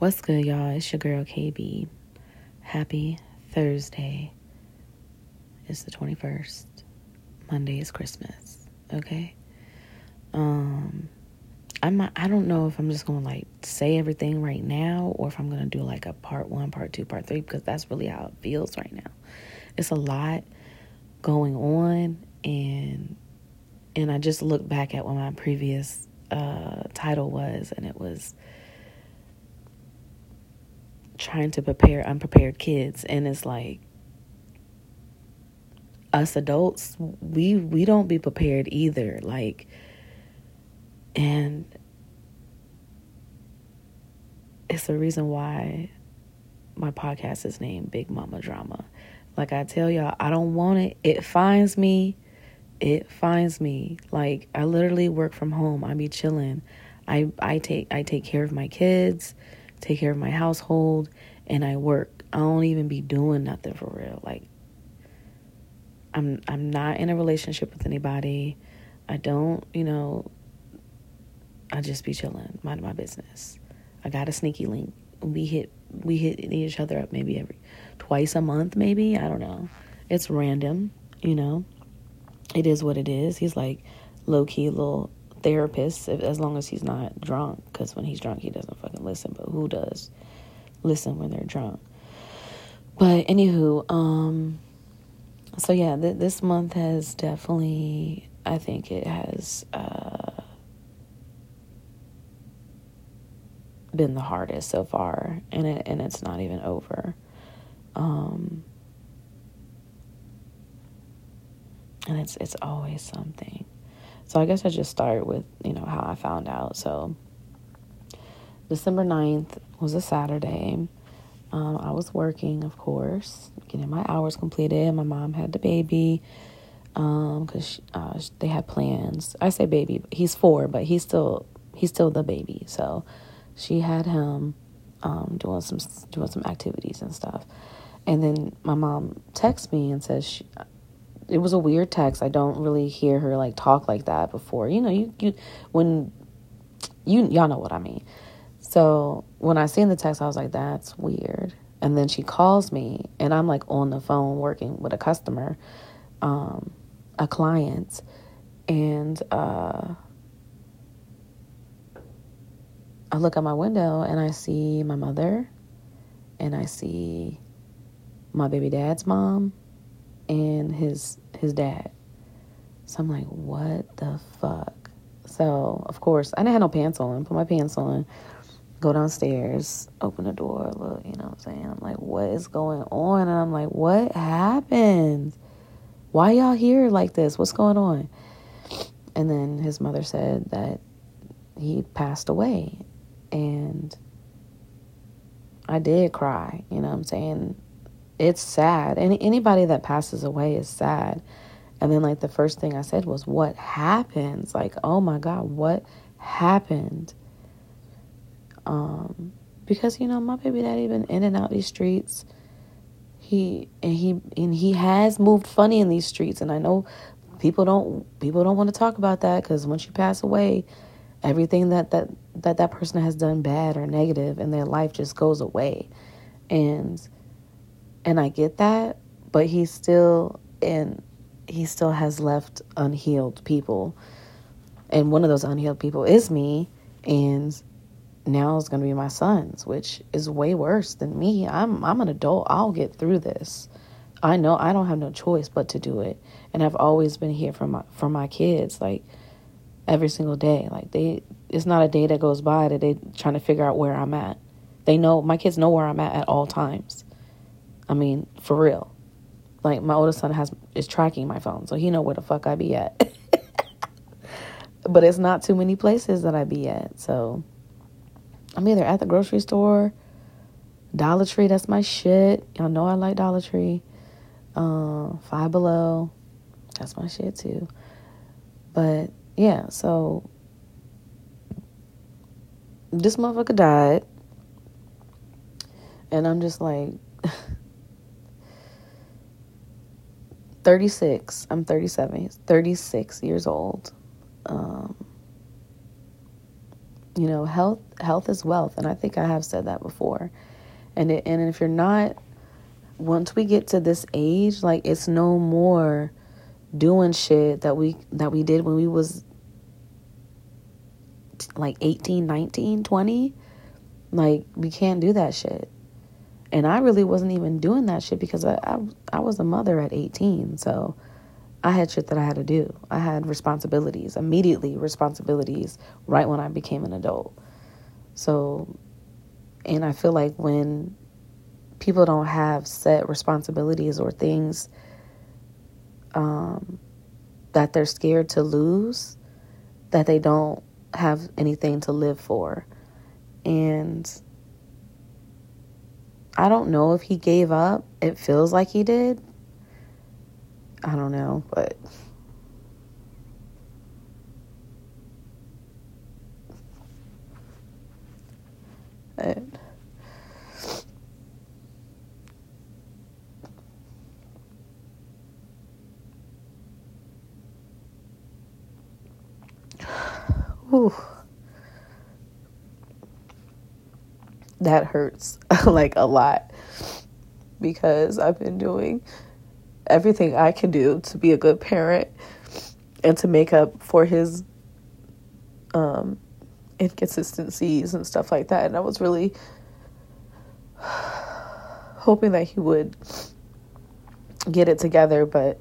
What's good, y'all? It's your girl KB. Happy Thursday. It's the 21st. Monday is Christmas. Okay? Um I'm I don't know if I'm just to like say everything right now or if I'm to do like a part 1, part 2, part 3 because that's really how it feels right now. It's a lot going on and and I just looked back at what my previous uh title was and it was trying to prepare unprepared kids and it's like us adults we we don't be prepared either like and it's the reason why my podcast is named Big Mama Drama. Like I tell y'all, I don't want it. It finds me. It finds me. Like I literally work from home. I be chilling. I I take I take care of my kids take care of my household, and I work. I don't even be doing nothing for real. Like I'm I'm not in a relationship with anybody. I don't, you know, I just be chilling, mind my business. I got a sneaky link. We hit we hit each other up maybe every twice a month, maybe. I don't know. It's random, you know. It is what it is. He's like low key little therapist as long as he's not drunk. Because when he's drunk, he doesn't fucking listen. But who does listen when they're drunk? But anywho, um, so yeah, th- this month has definitely, I think it has uh, been the hardest so far, and it and it's not even over. Um, and it's it's always something. So I guess I just start with, you know, how I found out. So December 9th was a Saturday. Um, I was working, of course, getting my hours completed. My mom had the baby because um, uh, they had plans. I say baby, he's four, but he's still he's still the baby. So she had him um, doing some doing some activities and stuff. And then my mom texts me and says she, it was a weird text. I don't really hear her like talk like that before. You know, you you when you y'all know what I mean. So when I seen the text, I was like, that's weird. And then she calls me, and I'm like on the phone working with a customer, um, a client, and uh, I look out my window and I see my mother, and I see my baby dad's mom, and his his dad. So I'm like, what the fuck? So of course I didn't have no pants on. Put my pants on, go downstairs, open the door, look, you know what I'm saying? I'm like, what is going on? And I'm like, what happened? Why y'all here like this? What's going on? And then his mother said that he passed away. And I did cry, you know what I'm saying? It's sad. Any anybody that passes away is sad. And then like the first thing I said was what happens? Like, oh my god, what happened? Um because you know, my baby daddy been in and out these streets. He and he and he has moved funny in these streets and I know people don't people don't want to talk about that cuz once you pass away, everything that that that that person has done bad or negative in their life just goes away. And and I get that, but he's still and he still has left unhealed people. And one of those unhealed people is me and now it's going to be my sons, which is way worse than me. I'm I'm an adult. I'll get through this. I know I don't have no choice but to do it. And I've always been here for my for my kids like every single day. Like they it's not a day that goes by that they trying to figure out where I'm at. They know my kids know where I'm at at all times. I mean, for real. Like my oldest son has is tracking my phone, so he know where the fuck I be at. but it's not too many places that I be at. So I'm either at the grocery store, Dollar Tree, that's my shit. Y'all know I like Dollar Tree. Uh, Five Below, that's my shit too. But yeah, so this motherfucker died. And I'm just like 36. I'm 37. 36 years old. Um, you know, health health is wealth, and I think I have said that before. And it, and if you're not, once we get to this age, like it's no more doing shit that we that we did when we was like 18, 19, 20. Like we can't do that shit. And I really wasn't even doing that shit because I, I, I was a mother at 18. So I had shit that I had to do. I had responsibilities, immediately responsibilities, right when I became an adult. So, and I feel like when people don't have set responsibilities or things um, that they're scared to lose, that they don't have anything to live for. And I don't know if he gave up. It feels like he did. I don't know, but Whew. That hurts like a lot because I've been doing everything I can do to be a good parent and to make up for his um, inconsistencies and stuff like that. And I was really hoping that he would get it together, but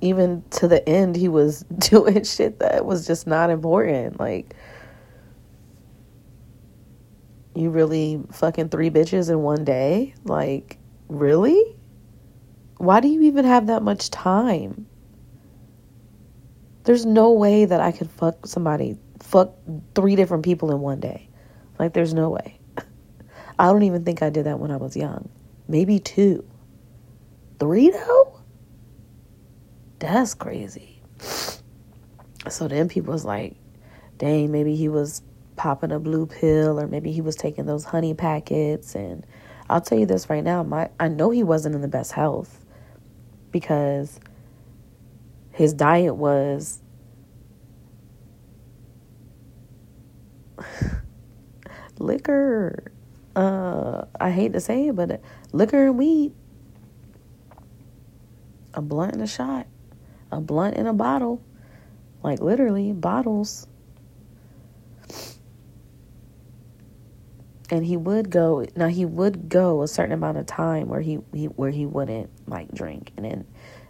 even to the end, he was doing shit that was just not important. Like, you really fucking three bitches in one day? Like, really? Why do you even have that much time? There's no way that I could fuck somebody, fuck three different people in one day. Like, there's no way. I don't even think I did that when I was young. Maybe two. Three, though? That's crazy. So then people was like, dang, maybe he was popping a blue pill or maybe he was taking those honey packets and I'll tell you this right now, my I know he wasn't in the best health because his diet was liquor. Uh, I hate to say it, but liquor and weed, a blunt and a shot a blunt in a bottle. Like literally bottles. And he would go now he would go a certain amount of time where he, he where he wouldn't like drink and then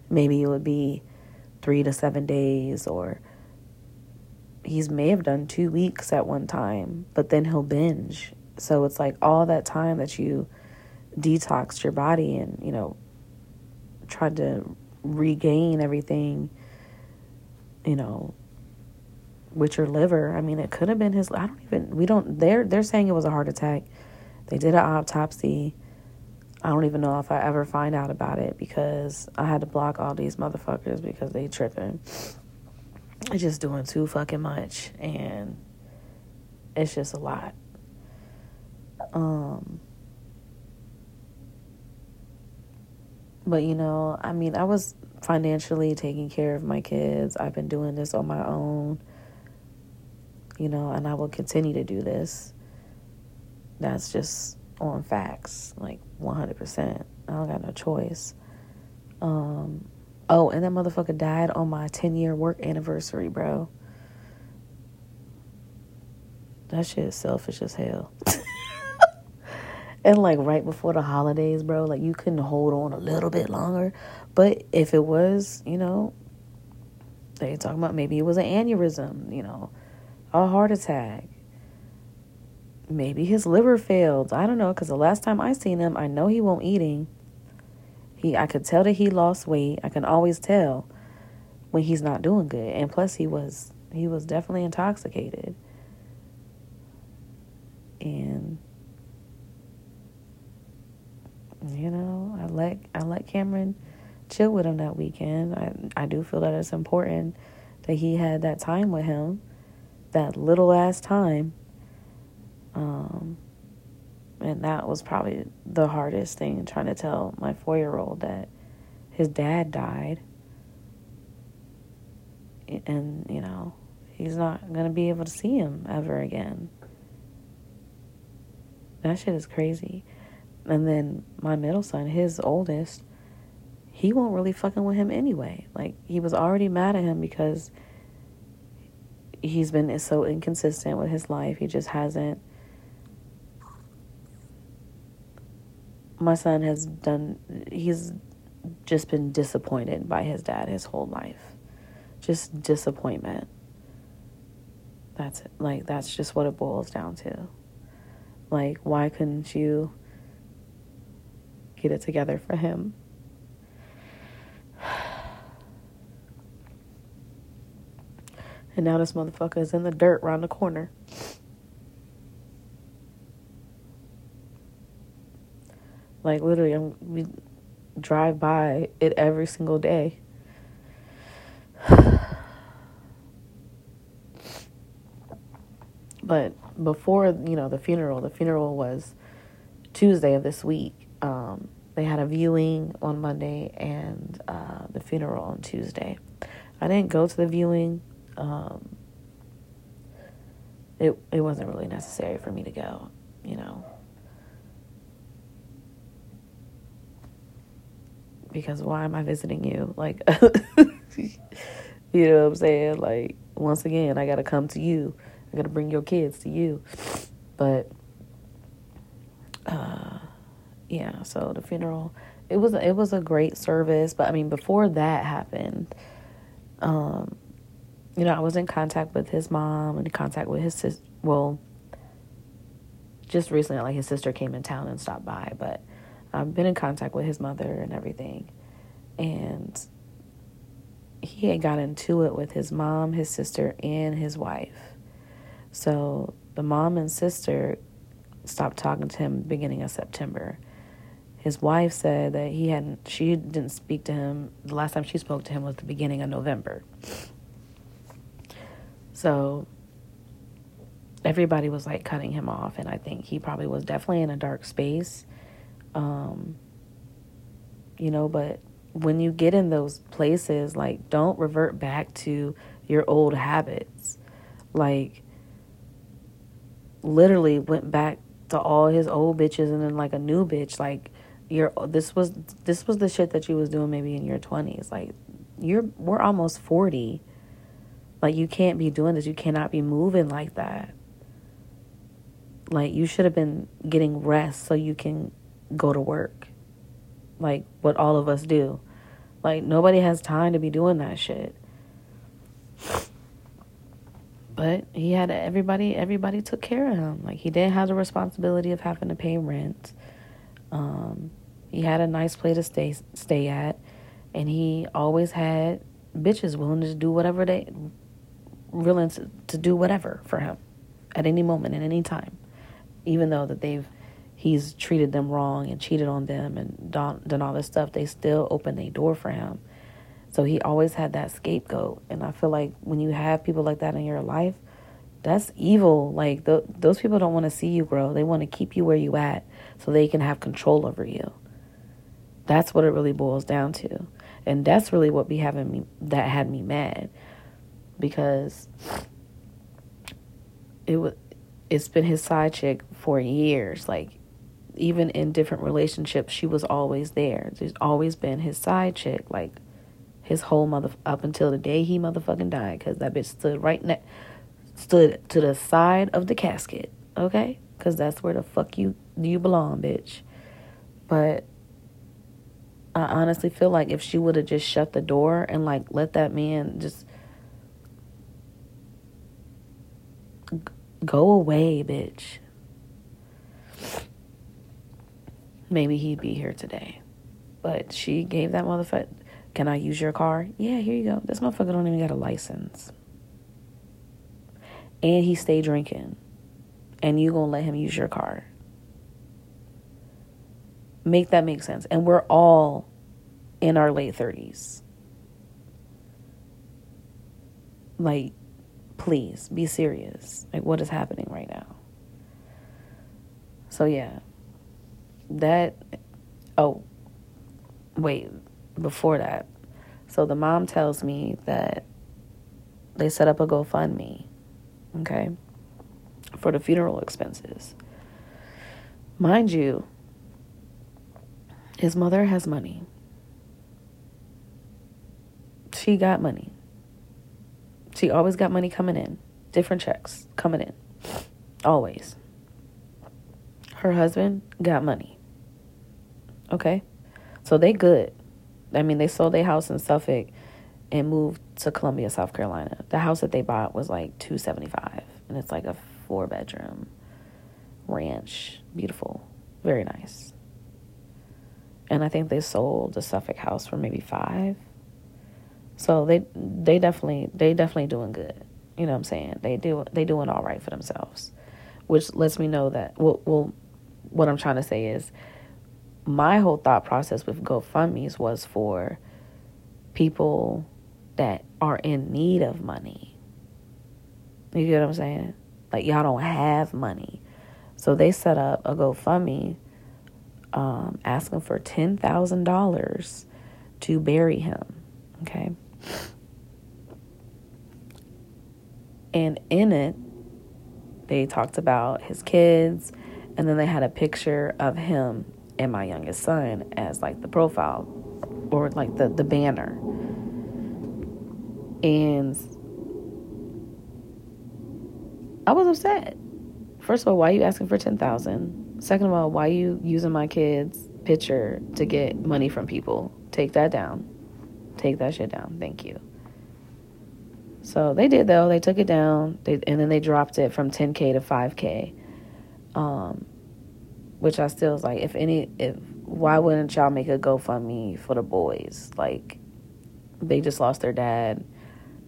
maybe it would be three to seven days or he's may have done two weeks at one time, but then he'll binge. So it's like all that time that you detoxed your body and, you know, tried to regain everything, you know, with your liver. I mean, it could have been his. I don't even. We don't. They're they're saying it was a heart attack. They did an autopsy. I don't even know if I ever find out about it because I had to block all these motherfuckers because they tripping. It's just doing too fucking much, and it's just a lot. Um. But you know, I mean, I was financially taking care of my kids. I've been doing this on my own. You know, and I will continue to do this. That's just on facts, like 100%. I don't got no choice. Um, oh, and that motherfucker died on my 10 year work anniversary, bro. That shit is selfish as hell. and like right before the holidays, bro, like you couldn't hold on a little bit longer. But if it was, you know, they talking about maybe it was an aneurysm, you know, a heart attack. Maybe his liver failed. I don't know because the last time I seen him, I know he won't eating. He, I could tell that he lost weight. I can always tell when he's not doing good, and plus he was he was definitely intoxicated. And you know, I let I let Cameron chill with him that weekend. I I do feel that it's important that he had that time with him, that little ass time. Um, and that was probably the hardest thing trying to tell my four year old that his dad died. And, you know, he's not going to be able to see him ever again. That shit is crazy. And then my middle son, his oldest, he won't really fucking with him anyway. Like he was already mad at him because he's been so inconsistent with his life. He just hasn't my son has done he's just been disappointed by his dad his whole life. Just disappointment. That's it. Like that's just what it boils down to. Like why couldn't you get it together for him? And now this motherfucker is in the dirt around the corner. Like literally, I'm, we drive by it every single day. but before you know the funeral, the funeral was Tuesday of this week. Um, they had a viewing on Monday and uh, the funeral on Tuesday. I didn't go to the viewing. Um, it it wasn't really necessary for me to go, you know. because why am I visiting you? Like, you know what I'm saying? Like, once again, I got to come to you. I got to bring your kids to you. But, uh, yeah, so the funeral, it was, it was a great service. But I mean, before that happened, um, you know, I was in contact with his mom and in contact with his sister. Well, just recently, like his sister came in town and stopped by, but I've been in contact with his mother and everything. And he had got into it with his mom, his sister, and his wife. So the mom and sister stopped talking to him beginning of September. His wife said that he hadn't she didn't speak to him the last time she spoke to him was the beginning of November. So everybody was like cutting him off and I think he probably was definitely in a dark space um, you know, but when you get in those places, like, don't revert back to your old habits. Like, literally went back to all his old bitches and then like a new bitch. Like, you're this was this was the shit that you was doing maybe in your twenties. Like, you're we're almost forty. Like, you can't be doing this. You cannot be moving like that. Like, you should have been getting rest so you can go to work. Like what all of us do. Like nobody has time to be doing that shit. But he had everybody everybody took care of him. Like he didn't have the responsibility of having to pay rent. Um, he had a nice place to stay stay at and he always had bitches willing to do whatever they willing to, to do whatever for him at any moment at any time even though that they've he's treated them wrong and cheated on them and done, done all this stuff, they still open a door for him. So he always had that scapegoat. And I feel like when you have people like that in your life, that's evil. Like the, those people don't want to see you grow. They want to keep you where you at so they can have control over you. That's what it really boils down to. And that's really what be having me that had me mad because it was it's been his side chick for years. Like even in different relationships, she was always there. She's always been his side chick, like his whole mother up until the day he motherfucking died, because that bitch stood right next, stood to the side of the casket, okay? Because that's where the fuck you you belong, bitch. But I honestly feel like if she would have just shut the door and like let that man just go away, bitch. maybe he'd be here today. But she gave that motherfucker, can I use your car? Yeah, here you go. This motherfucker don't even got a license. And he stay drinking. And you gonna let him use your car. Make that make sense. And we're all in our late 30s. Like, please be serious. Like, what is happening right now? So, yeah, that oh wait before that so the mom tells me that they set up a gofundme okay for the funeral expenses Mind you, his mother has money. She got money. She always got money coming in, different checks coming in, always. Her husband got money. Okay? So they good. I mean, they sold their house in Suffolk and moved to Columbia, South Carolina. The house that they bought was like 275 and it's like a four bedroom ranch. Beautiful. Very nice. And I think they sold the Suffolk house for maybe 5. So they they definitely they definitely doing good. You know what I'm saying? They do they doing all right for themselves. Which lets me know that well, well what I'm trying to say is my whole thought process with GoFundMe's was for people that are in need of money. You get what I'm saying? Like y'all don't have money. So they set up a GoFundMe um, asking for $10,000 to bury him. Okay. And in it, they talked about his kids, and then they had a picture of him and my youngest son as like the profile or like the, the banner. And I was upset. First of all, why are you asking for 10000 Second of all, why are you using my kid's picture to get money from people? Take that down. Take that shit down. Thank you. So they did though. They took it down. They, and then they dropped it from 10k to 5k. Um, which I still was like, if any, if why wouldn't y'all make a GoFundMe for the boys? Like, they just lost their dad.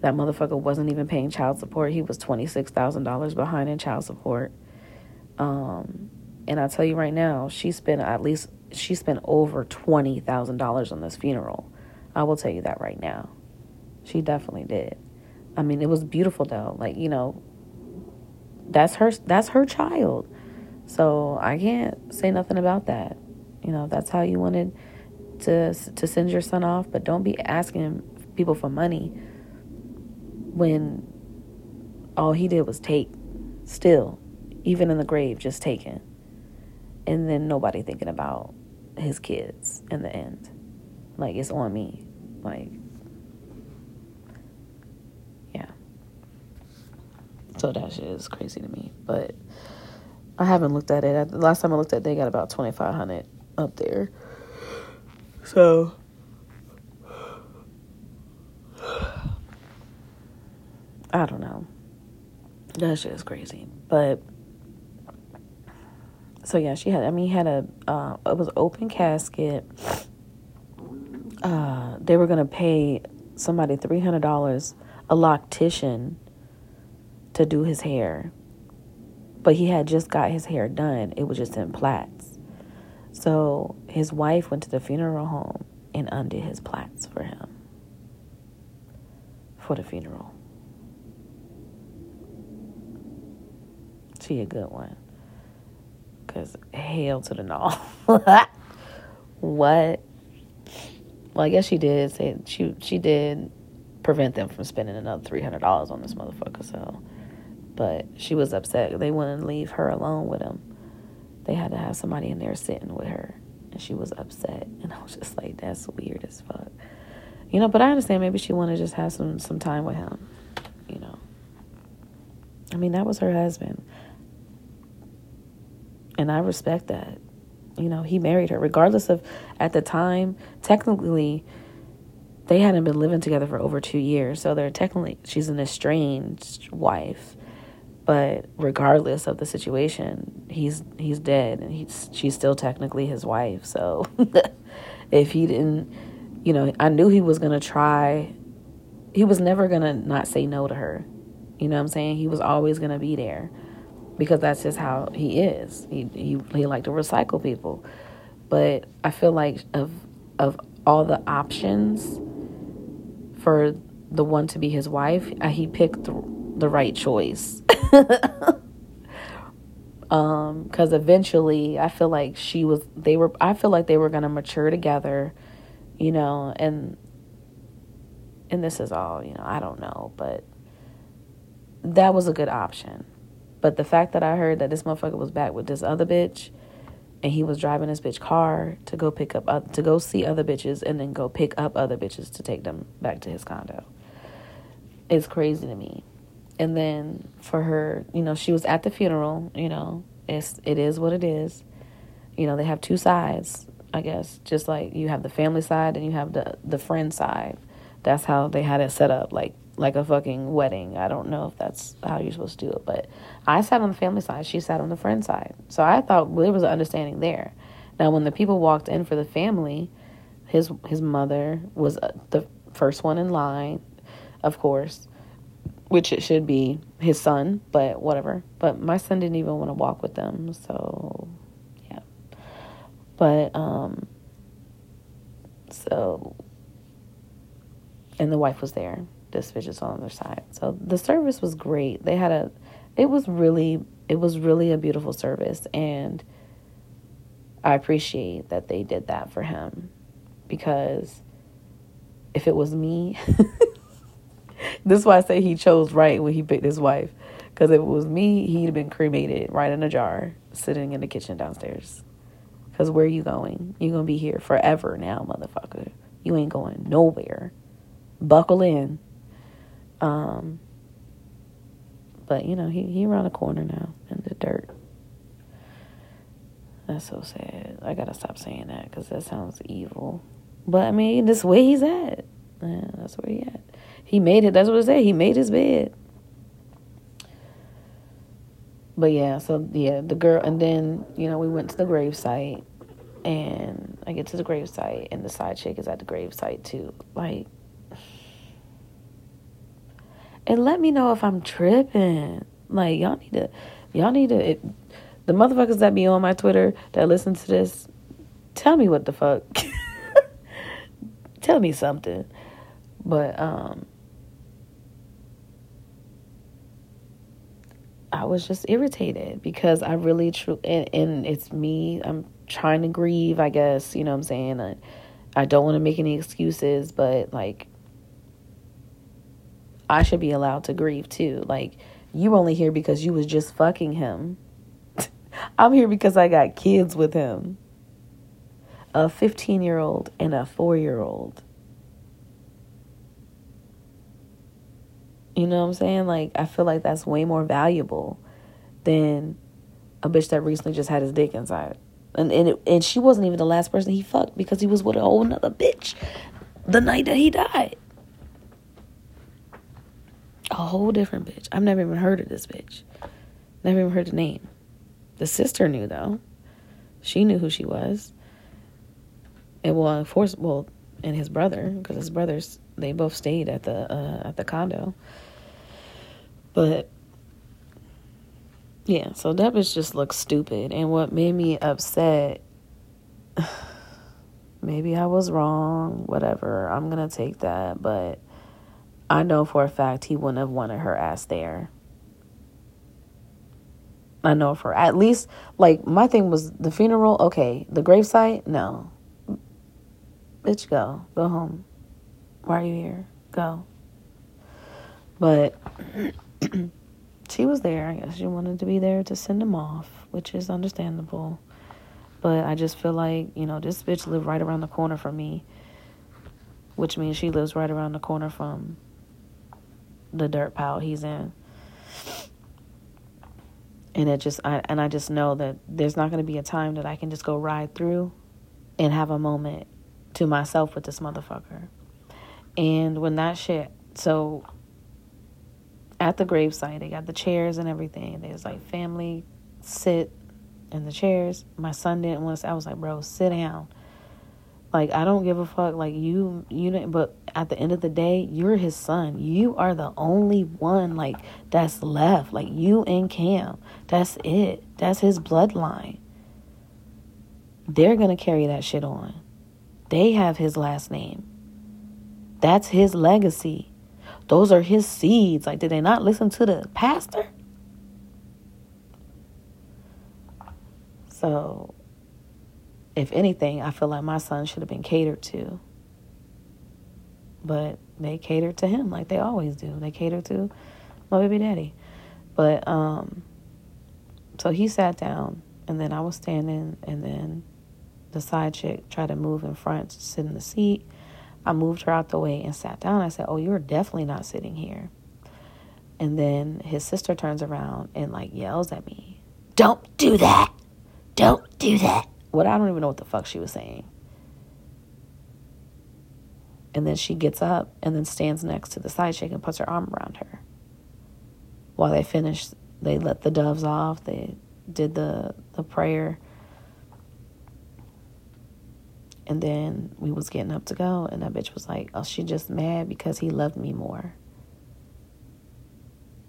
That motherfucker wasn't even paying child support. He was twenty six thousand dollars behind in child support. Um, and I tell you right now, she spent at least she spent over twenty thousand dollars on this funeral. I will tell you that right now. She definitely did. I mean, it was beautiful though. Like you know, that's her. That's her child. So I can't say nothing about that. You know, that's how you wanted to to send your son off, but don't be asking people for money when all he did was take still even in the grave just taken and then nobody thinking about his kids in the end like it's on me like yeah so that shit is crazy to me but i haven't looked at it the last time i looked at it they got about 2500 up there so I don't know. That shit is crazy. But so yeah, she had. I mean, had a. Uh, it was open casket. Uh, they were gonna pay somebody three hundred dollars, a loctician, to do his hair. But he had just got his hair done. It was just in plaits. So his wife went to the funeral home and undid his plaits for him for the funeral. She a good one. Cause hell to the no. what? Well, I guess she did say she she did prevent them from spending another three hundred dollars on this motherfucker. So, but she was upset. They wouldn't leave her alone with him. They had to have somebody in there sitting with her, and she was upset. And I was just like, that's weird as fuck. You know, but I understand. Maybe she wanted to just have some some time with him. You know. I mean, that was her husband. And I respect that. You know, he married her, regardless of at the time, technically, they hadn't been living together for over two years. So they're technically, she's an estranged wife. But regardless of the situation, he's he's dead, and he's she's still technically his wife. So if he didn't, you know, I knew he was gonna try. He was never gonna not say no to her. You know what I'm saying? He was always gonna be there because that's just how he is. He he he like to recycle people. But I feel like of of all the options for the one to be his wife, uh, he picked the, the right choice. um cuz eventually I feel like she was they were I feel like they were going to mature together, you know, and and this is all, you know, I don't know, but that was a good option but the fact that I heard that this motherfucker was back with this other bitch, and he was driving his bitch car to go pick up uh, to go see other bitches and then go pick up other bitches to take them back to his condo. It's crazy to me. And then for her, you know, she was at the funeral, you know, it's it is what it is. You know, they have two sides, I guess. Just like you have the family side and you have the the friend side. That's how they had it set up, like like a fucking wedding. I don't know if that's how you're supposed to do it, but I sat on the family side. She sat on the friend side. So I thought well, there was an understanding there. Now, when the people walked in for the family, his his mother was uh, the first one in line, of course, which it should be his son, but whatever. But my son didn't even want to walk with them, so yeah. But um, so and the wife was there this bitch is on the other side. So the service was great. They had a, it was really, it was really a beautiful service. And I appreciate that they did that for him because if it was me, this is why I say he chose right when he picked his wife. Because if it was me, he'd have been cremated right in a jar, sitting in the kitchen downstairs. Because where are you going? You're going to be here forever now, motherfucker. You ain't going nowhere. Buckle in. Um, but you know, he he around the corner now in the dirt. That's so sad. I gotta stop saying that because that sounds evil. But I mean, this way he's at. Yeah, that's where he at. He made it. That's what it said. He made his bed. But yeah, so yeah, the girl, and then you know we went to the grave site, and I get to the grave site, and the side chick is at the grave site too. Like and let me know if I'm tripping. Like y'all need to, y'all need to. It, the motherfuckers that be on my Twitter that listen to this, tell me what the fuck. tell me something. But um, I was just irritated because I really true and, and it's me. I'm trying to grieve. I guess you know what I'm saying. I, I don't want to make any excuses, but like I should be allowed to grieve too. Like, you only here because you was just fucking him. I'm here because I got kids with him. A 15 year old and a 4 year old. You know what I'm saying? Like, I feel like that's way more valuable than a bitch that recently just had his dick inside. And and, it, and she wasn't even the last person he fucked because he was with a whole nother bitch the night that he died. A whole different bitch. I've never even heard of this bitch. Never even heard the name. The sister knew though. She knew who she was. And well, of well, and his brother, because his brothers, they both stayed at the uh, at the condo. But yeah, so that bitch just looks stupid. And what made me upset, maybe I was wrong, whatever. I'm gonna take that, but I know for a fact he wouldn't have wanted her ass there. I know for at least like my thing was the funeral. Okay, the gravesite. No, bitch, go go home. Why are you here? Go. But she was there. I guess she wanted to be there to send him off, which is understandable. But I just feel like you know this bitch lived right around the corner from me, which means she lives right around the corner from the dirt pile he's in. And it just I and I just know that there's not going to be a time that I can just go ride through and have a moment to myself with this motherfucker. And when that shit so at the gravesite, they got the chairs and everything. There's like family sit in the chairs. My son didn't want to. I was like, bro, sit down. Like I don't give a fuck. Like you, you know. But at the end of the day, you're his son. You are the only one like that's left. Like you and Cam. That's it. That's his bloodline. They're gonna carry that shit on. They have his last name. That's his legacy. Those are his seeds. Like, did they not listen to the pastor? So if anything, I feel like my son should have been catered to. But they catered to him like they always do. They cater to my baby daddy. But um so he sat down And then I was standing, and then the side chick tried to move in front sit in the seat. I moved her out the way and sat down. I said, Oh, you're definitely not sitting here. And then his sister turns around and like yells at me, Don't do that. Don't do that. What I don't even know what the fuck she was saying. And then she gets up and then stands next to the side chick and puts her arm around her. While they finish, they let the doves off. They did the the prayer. And then we was getting up to go, and that bitch was like, "Oh, she just mad because he loved me more."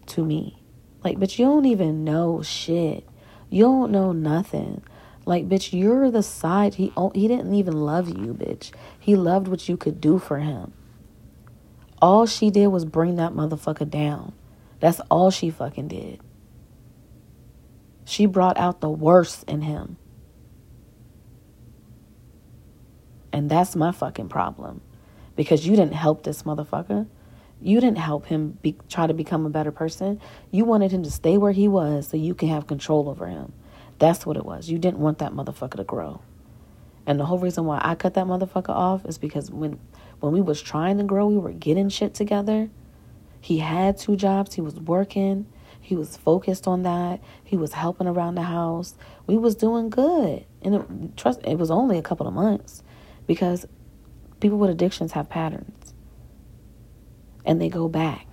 To me, like, but you don't even know shit. You don't know nothing. Like, bitch, you're the side. He oh, he didn't even love you, bitch. He loved what you could do for him. All she did was bring that motherfucker down. That's all she fucking did. She brought out the worst in him. And that's my fucking problem. Because you didn't help this motherfucker. You didn't help him be, try to become a better person. You wanted him to stay where he was so you can have control over him. That's what it was. You didn't want that motherfucker to grow. And the whole reason why I cut that motherfucker off is because when when we was trying to grow, we were getting shit together. He had two jobs. He was working. He was focused on that. He was helping around the house. We was doing good. And it, trust it was only a couple of months because people with addictions have patterns. And they go back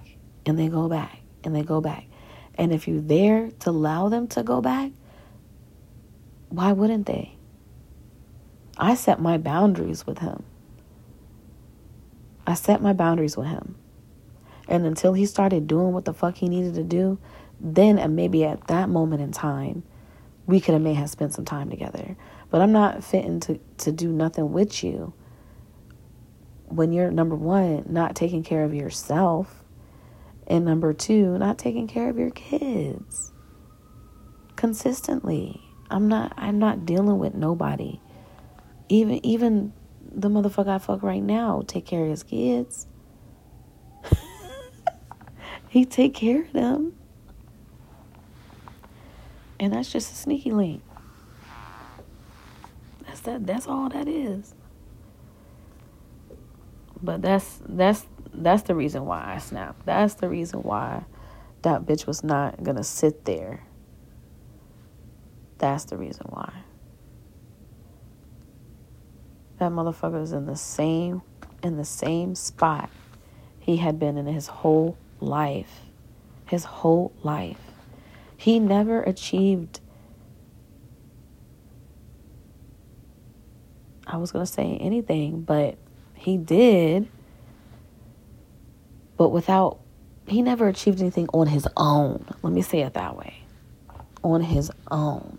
and they go back and they go back. And if you're there to allow them to go back, why wouldn't they? I set my boundaries with him. I set my boundaries with him. And until he started doing what the fuck he needed to do, then and maybe at that moment in time, we could have may have spent some time together. But I'm not fitting to, to do nothing with you when you're number one, not taking care of yourself, and number two, not taking care of your kids consistently. I'm not I'm not dealing with nobody. Even even the motherfucker I fuck right now take care of his kids. he take care of them. And that's just a sneaky link. That's that that's all that is. But that's that's that's the reason why I snapped. That's the reason why that bitch was not gonna sit there that's the reason why. That motherfucker is in the same in the same spot he had been in his whole life. His whole life. He never achieved I was going to say anything, but he did. But without he never achieved anything on his own. Let me say it that way. On his own.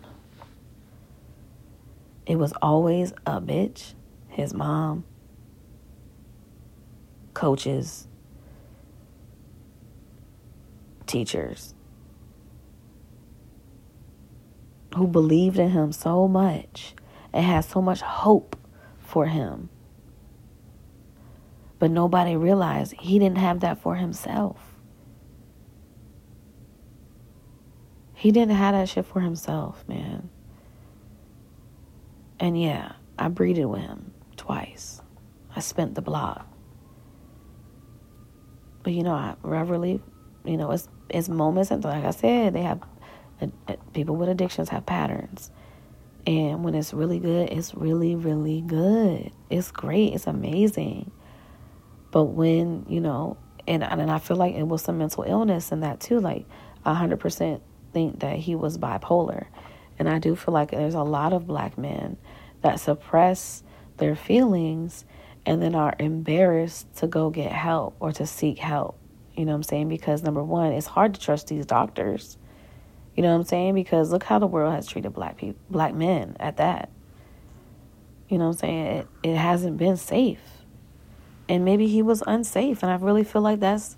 It was always a bitch, his mom, coaches, teachers who believed in him so much and had so much hope for him. But nobody realized he didn't have that for himself. He didn't have that shit for himself, man. And yeah, I breeded with him twice. I spent the block. But you know, I rarely, you know, it's it's moments and like I said, they have uh, uh, people with addictions have patterns. And when it's really good, it's really, really good. It's great. It's amazing. But when, you know, and and I feel like it was some mental illness in that too. Like, hundred percent think that he was bipolar. And I do feel like there's a lot of black men that suppress their feelings and then are embarrassed to go get help or to seek help. You know what I'm saying? Because number one, it's hard to trust these doctors. You know what I'm saying? Because look how the world has treated black people, black men at that. You know what I'm saying? It, it hasn't been safe. And maybe he was unsafe. And I really feel like that's,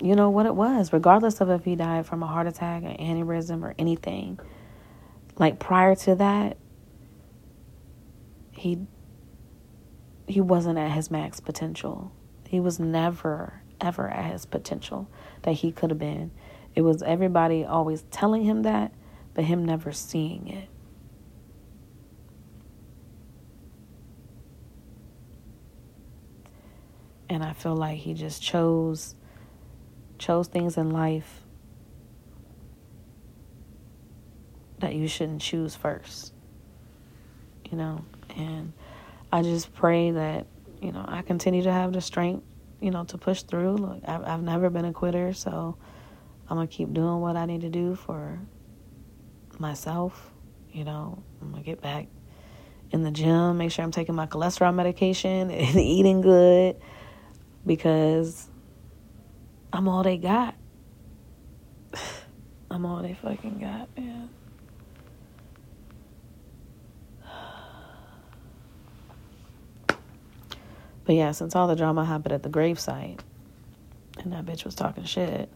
you know, what it was, regardless of if he died from a heart attack, an aneurysm, or anything. Like prior to that, he he wasn't at his max potential. He was never ever at his potential that he could have been. It was everybody always telling him that, but him never seeing it. And I feel like he just chose chose things in life that you shouldn't choose first. You know, and I just pray that, you know, I continue to have the strength, you know, to push through. Look, I've, I've never been a quitter, so I'm going to keep doing what I need to do for myself. You know, I'm going to get back in the gym, make sure I'm taking my cholesterol medication and eating good because I'm all they got. I'm all they fucking got, man. But yeah, since all the drama happened at the gravesite and that bitch was talking shit,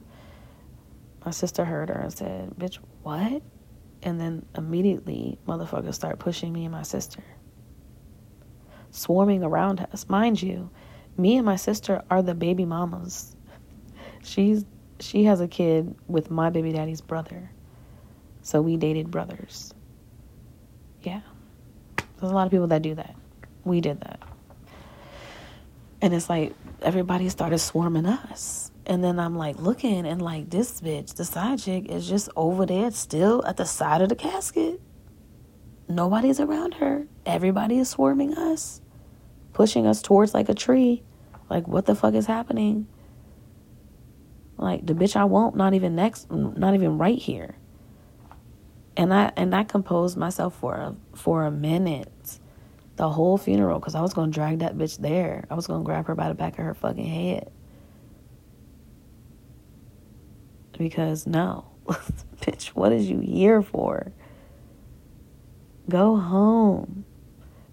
my sister heard her and said, Bitch, what? And then immediately, motherfuckers start pushing me and my sister, swarming around us. Mind you, me and my sister are the baby mamas. She's she has a kid with my baby daddy's brother. So we dated brothers. Yeah. There's a lot of people that do that. We did that. And it's like everybody started swarming us. And then I'm like looking and like this bitch, the side chick, is just over there still at the side of the casket. Nobody's around her. Everybody is swarming us, pushing us towards like a tree. Like, what the fuck is happening? Like the bitch I want, not even next, not even right here. And I and I composed myself for a for a minute the whole funeral because I was going to drag that bitch there. I was going to grab her by the back of her fucking head. Because no, bitch, what is you here for? Go home.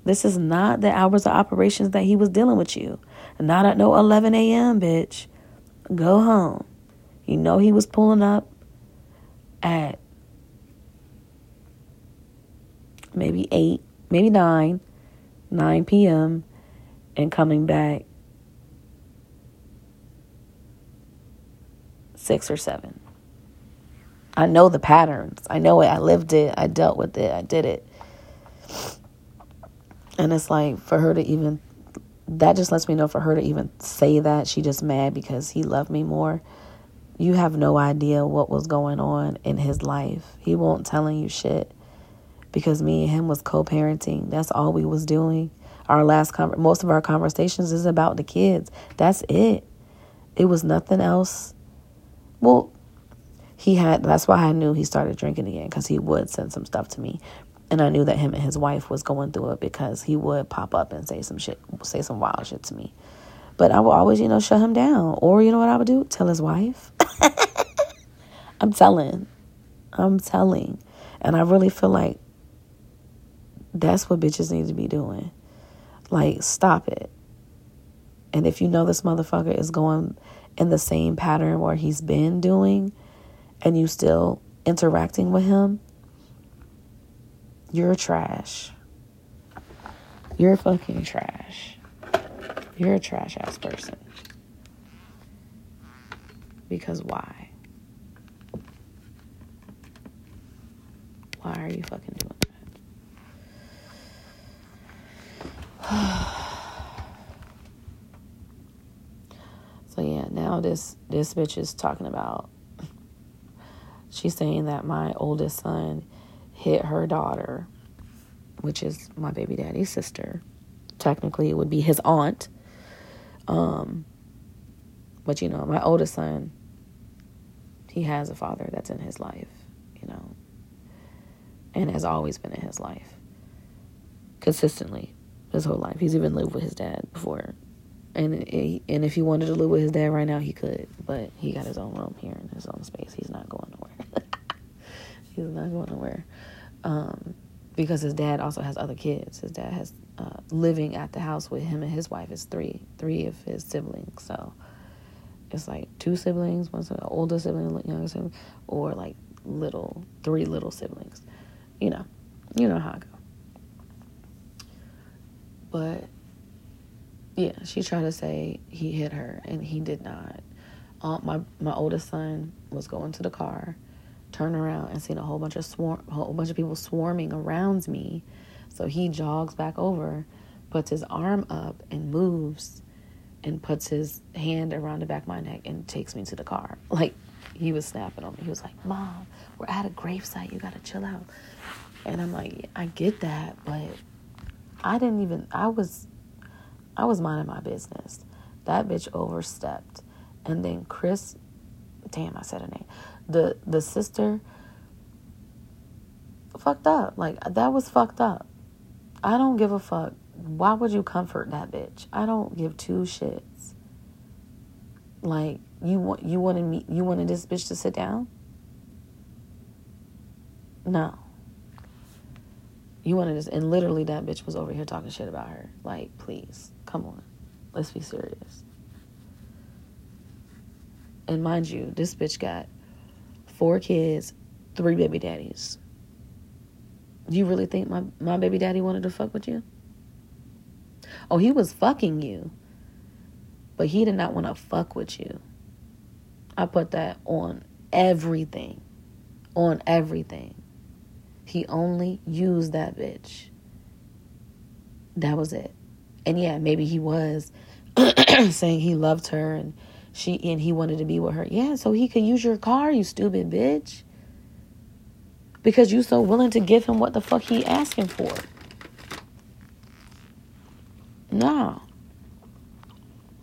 This is not the hours of operations that he was dealing with you. Not at no 11 a.m., bitch. Go home. You know he was pulling up at maybe 8, maybe 9 9 p.m. and coming back 6 or 7. I know the patterns. I know it. I lived it. I dealt with it. I did it. And it's like for her to even that just lets me know for her to even say that she just mad because he loved me more. You have no idea what was going on in his life. He won't telling you shit because me and him was co-parenting. That's all we was doing. Our last con- most of our conversations is about the kids. That's it. It was nothing else. Well, he had that's why I knew he started drinking again cuz he would send some stuff to me. And I knew that him and his wife was going through it because he would pop up and say some shit, say some wild shit to me. But I would always, you know, shut him down. Or you know what I would do? Tell his wife. I'm telling. I'm telling. And I really feel like that's what bitches need to be doing. Like, stop it. And if you know this motherfucker is going in the same pattern where he's been doing and you still interacting with him, you're trash. You're fucking trash. You're a trash ass person. Because why? Why are you fucking doing that? so yeah, now this this bitch is talking about she's saying that my oldest son hit her daughter, which is my baby daddy's sister. Technically it would be his aunt. Um but you know, my oldest son he has a father that's in his life, you know, and has always been in his life consistently his whole life. He's even lived with his dad before, and and if he wanted to live with his dad right now, he could. But he got his own room here in his own space. He's not going nowhere. He's not going nowhere, um, because his dad also has other kids. His dad has uh, living at the house with him and his wife is three, three of his siblings. So it's like two siblings, one older sibling, younger sibling, or like little three little siblings. You know, you know how it goes. But yeah, she tried to say he hit her, and he did not. Um, my my oldest son was going to the car, turn around and seen a whole bunch of swarm, a whole bunch of people swarming around me. So he jogs back over, puts his arm up and moves, and puts his hand around the back of my neck and takes me to the car. Like he was snapping on me. He was like, "Mom, we're at a gravesite. You gotta chill out." And I'm like, "I get that, but I didn't even. I was, I was minding my business. That bitch overstepped, and then Chris, damn, I said her name the the sister fucked up. Like that was fucked up. I don't give a fuck. Why would you comfort that bitch? I don't give two shits. Like you want you wanted me you wanted this bitch to sit down? No. You wanted this and literally that bitch was over here talking shit about her. Like, please, come on. Let's be serious. And mind you, this bitch got four kids, three baby daddies. Do you really think my, my baby daddy wanted to fuck with you? Oh, he was fucking you. But he did not want to fuck with you. I put that on everything. On everything. He only used that bitch. That was it. And yeah, maybe he was saying he loved her and she and he wanted to be with her. Yeah, so he could use your car, you stupid bitch. Because you so willing to give him what the fuck he asking for. No.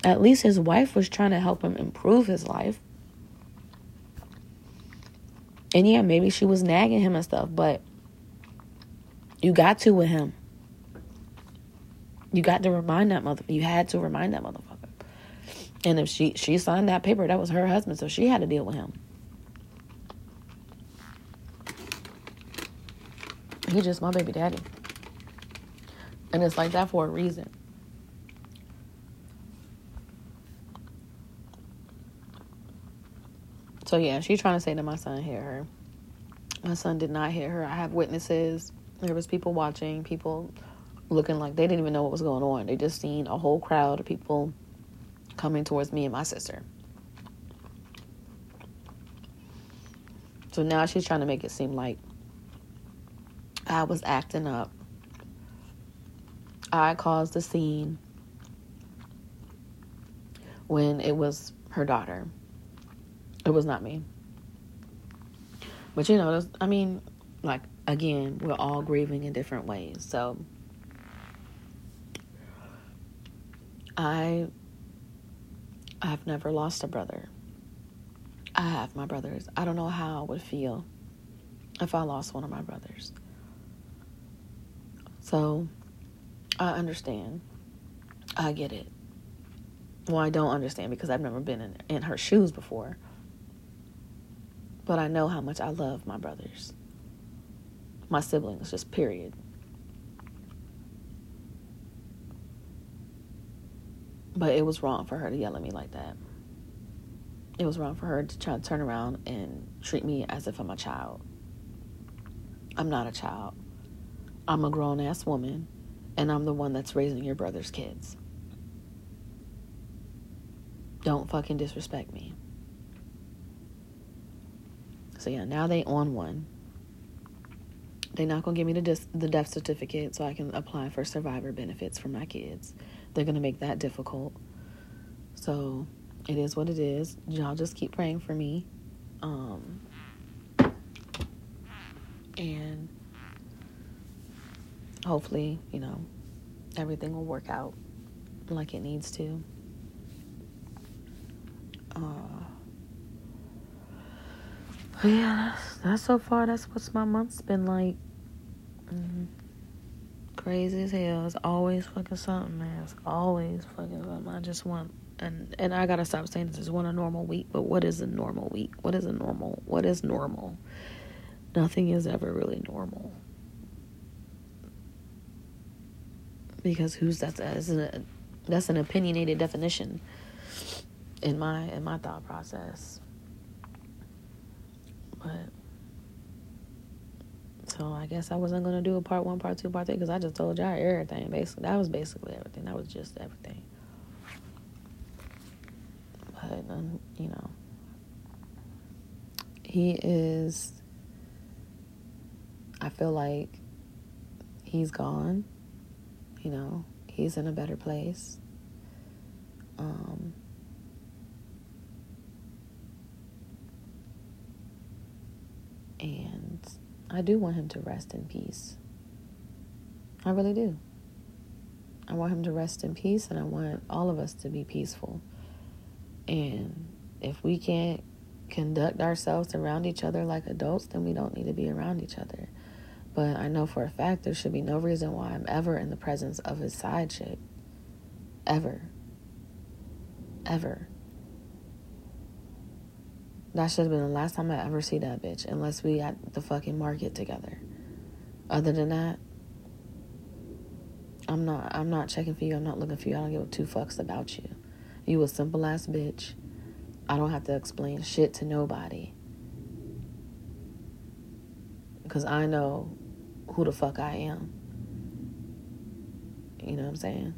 At least his wife was trying to help him improve his life. And yeah, maybe she was nagging him and stuff, but you got to with him. You got to remind that mother. You had to remind that motherfucker. And if she she signed that paper, that was her husband, so she had to deal with him. He's just my baby daddy. And it's like that for a reason. So yeah, she's trying to say that my son hit her. My son did not hit her. I have witnesses. There was people watching, people looking like they didn't even know what was going on. They just seen a whole crowd of people coming towards me and my sister. So now she's trying to make it seem like I was acting up. I caused the scene when it was her daughter. It was not me. But you know, I mean, like, again, we're all grieving in different ways. So I I've never lost a brother. I have my brothers. I don't know how I would feel if I lost one of my brothers. So I understand. I get it. Well, I don't understand because I've never been in, in her shoes before. But I know how much I love my brothers, my siblings, just period. But it was wrong for her to yell at me like that. It was wrong for her to try to turn around and treat me as if I'm a child. I'm not a child. I'm a grown ass woman, and I'm the one that's raising your brother's kids. Don't fucking disrespect me. So yeah, now they on one. They're not gonna give me the dis- the death certificate so I can apply for survivor benefits for my kids they're to make that difficult. So it is what it is. Y'all just keep praying for me. Um, and hopefully, you know, everything will work out like it needs to. Uh, yeah, that's, that's so far. That's what's my month's been like. Mm-hmm crazy as hell. It's always fucking something, man. It's always fucking something. I just want and and I gotta stop saying this is one a normal week, but what is a normal week? What is a normal? What is normal? Nothing is ever really normal. Because who's that's that's an, that's an opinionated definition in my in my thought process. But so I guess I wasn't gonna do a part one, part two, part three because I just told y'all everything. Basically, that was basically everything. That was just everything. But um, you know, he is I feel like he's gone. You know, he's in a better place. Um, and I do want him to rest in peace. I really do. I want him to rest in peace and I want all of us to be peaceful. And if we can't conduct ourselves around each other like adults, then we don't need to be around each other. But I know for a fact there should be no reason why I'm ever in the presence of his side chick. Ever. Ever. That should have been the last time I ever see that bitch, unless we at the fucking market together. Other than that, I'm not I'm not checking for you, I'm not looking for you, I don't give two fucks about you. You a simple ass bitch. I don't have to explain shit to nobody. Because I know who the fuck I am. You know what I'm saying?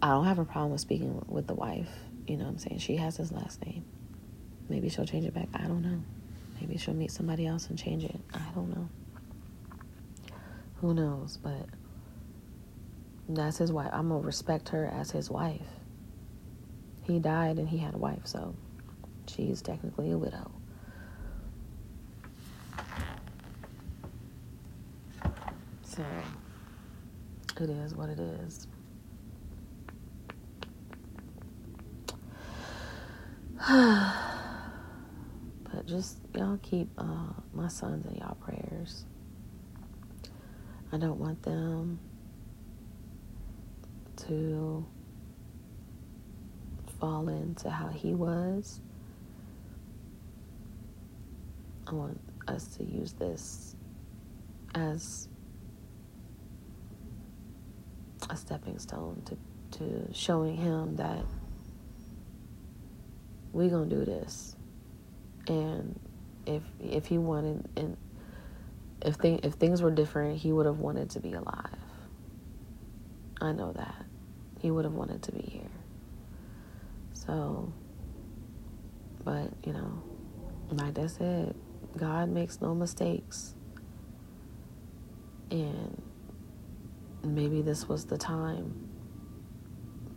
I don't have a problem with speaking with the wife. You know what I'm saying? She has his last name. Maybe she'll change it back. I don't know. Maybe she'll meet somebody else and change it. I don't know. Who knows? But that's his wife. I'm going to respect her as his wife. He died and he had a wife, so she's technically a widow. So it is what it is. but just y'all keep uh, my sons in y'all prayers. I don't want them to fall into how he was. I want us to use this as a stepping stone to, to showing him that we gonna do this. And if if he wanted and if thing if things were different, he would have wanted to be alive. I know that. He would have wanted to be here. So but, you know, like I said, God makes no mistakes. And maybe this was the time.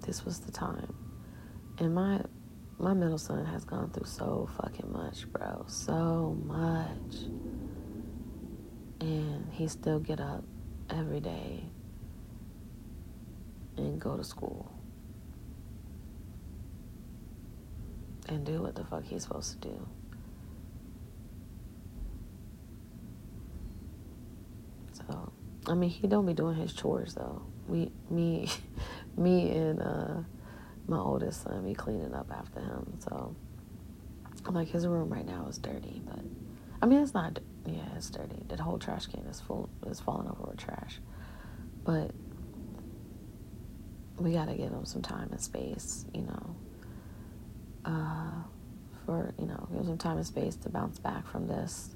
This was the time. And my my middle son has gone through so fucking much, bro. So much. And he still get up every day and go to school. And do what the fuck he's supposed to do. So I mean, he don't be doing his chores though. We, me, me and uh, my oldest son be cleaning up after him. So, like his room right now is dirty, but I mean it's not. Yeah, it's dirty. The whole trash can is full. is falling over with trash, but we gotta give him some time and space. You know, uh, for you know, give him some time and space to bounce back from this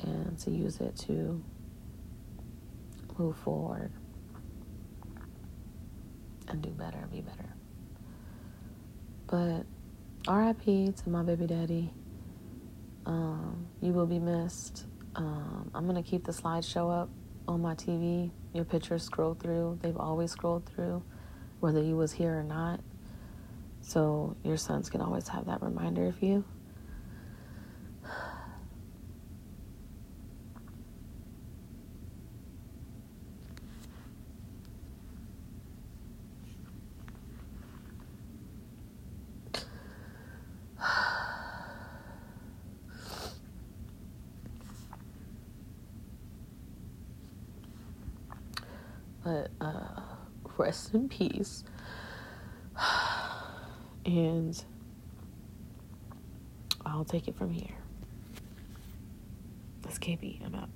and to use it to move forward and do better, and be better. But RIP to my baby daddy. Um, you will be missed. Um, I'm gonna keep the slideshow up on my TV. Your pictures scroll through. They've always scrolled through, whether you was here or not. So your sons can always have that reminder of you. But uh, in peace. And I'll take it from here. That's KB. I'm out.